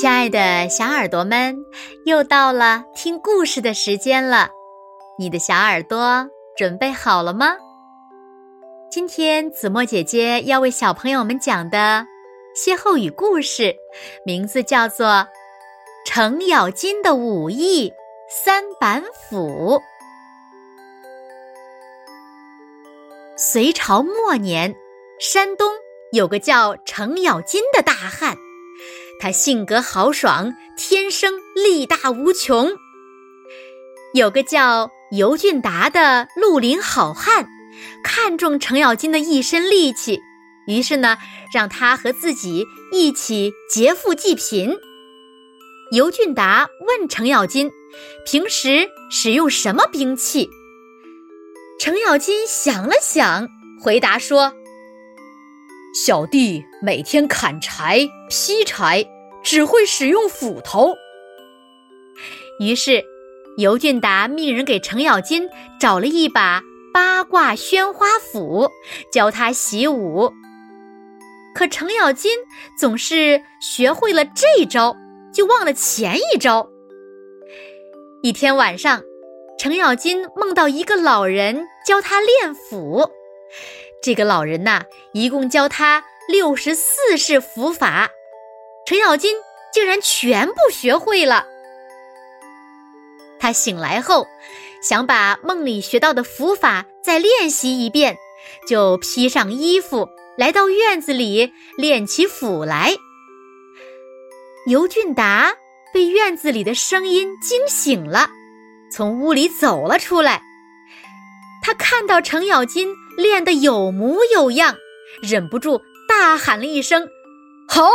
亲爱的小耳朵们，又到了听故事的时间了。你的小耳朵准备好了吗？今天子墨姐姐要为小朋友们讲的歇后语故事，名字叫做《程咬金的武艺三板斧》。隋朝末年，山东有个叫程咬金的大汉。他性格豪爽，天生力大无穷。有个叫尤俊达的绿林好汉，看中程咬金的一身力气，于是呢，让他和自己一起劫富济贫。尤俊达问程咬金，平时使用什么兵器？程咬金想了想，回答说。小弟每天砍柴劈柴，只会使用斧头。于是，尤俊达命人给程咬金找了一把八卦宣花斧，教他习武。可程咬金总是学会了这一招，就忘了前一招。一天晚上，程咬金梦到一个老人教他练斧。这个老人呐，一共教他六十四式斧法，程咬金竟然全部学会了。他醒来后，想把梦里学到的斧法再练习一遍，就披上衣服，来到院子里练起斧来。尤俊达被院子里的声音惊醒了，从屋里走了出来。他看到程咬金练得有模有样，忍不住大喊了一声：“好！”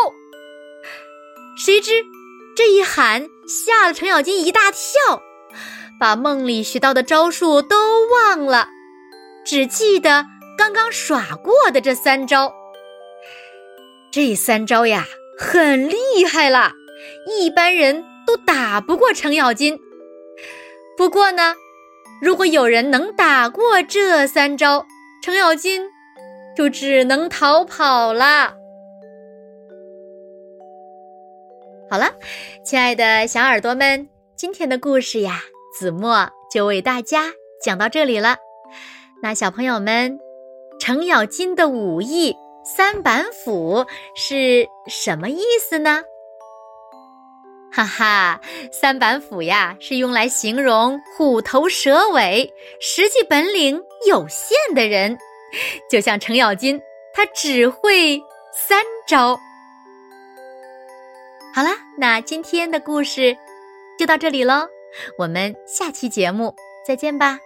谁知这一喊吓了程咬金一大跳，把梦里学到的招数都忘了，只记得刚刚耍过的这三招。这三招呀，很厉害了，一般人都打不过程咬金。不过呢。如果有人能打过这三招，程咬金就只能逃跑了。好了，亲爱的小耳朵们，今天的故事呀，子墨就为大家讲到这里了。那小朋友们，程咬金的武艺三板斧是什么意思呢？哈哈，三板斧呀，是用来形容虎头蛇尾、实际本领有限的人。就像程咬金，他只会三招。好啦，那今天的故事就到这里喽，我们下期节目再见吧。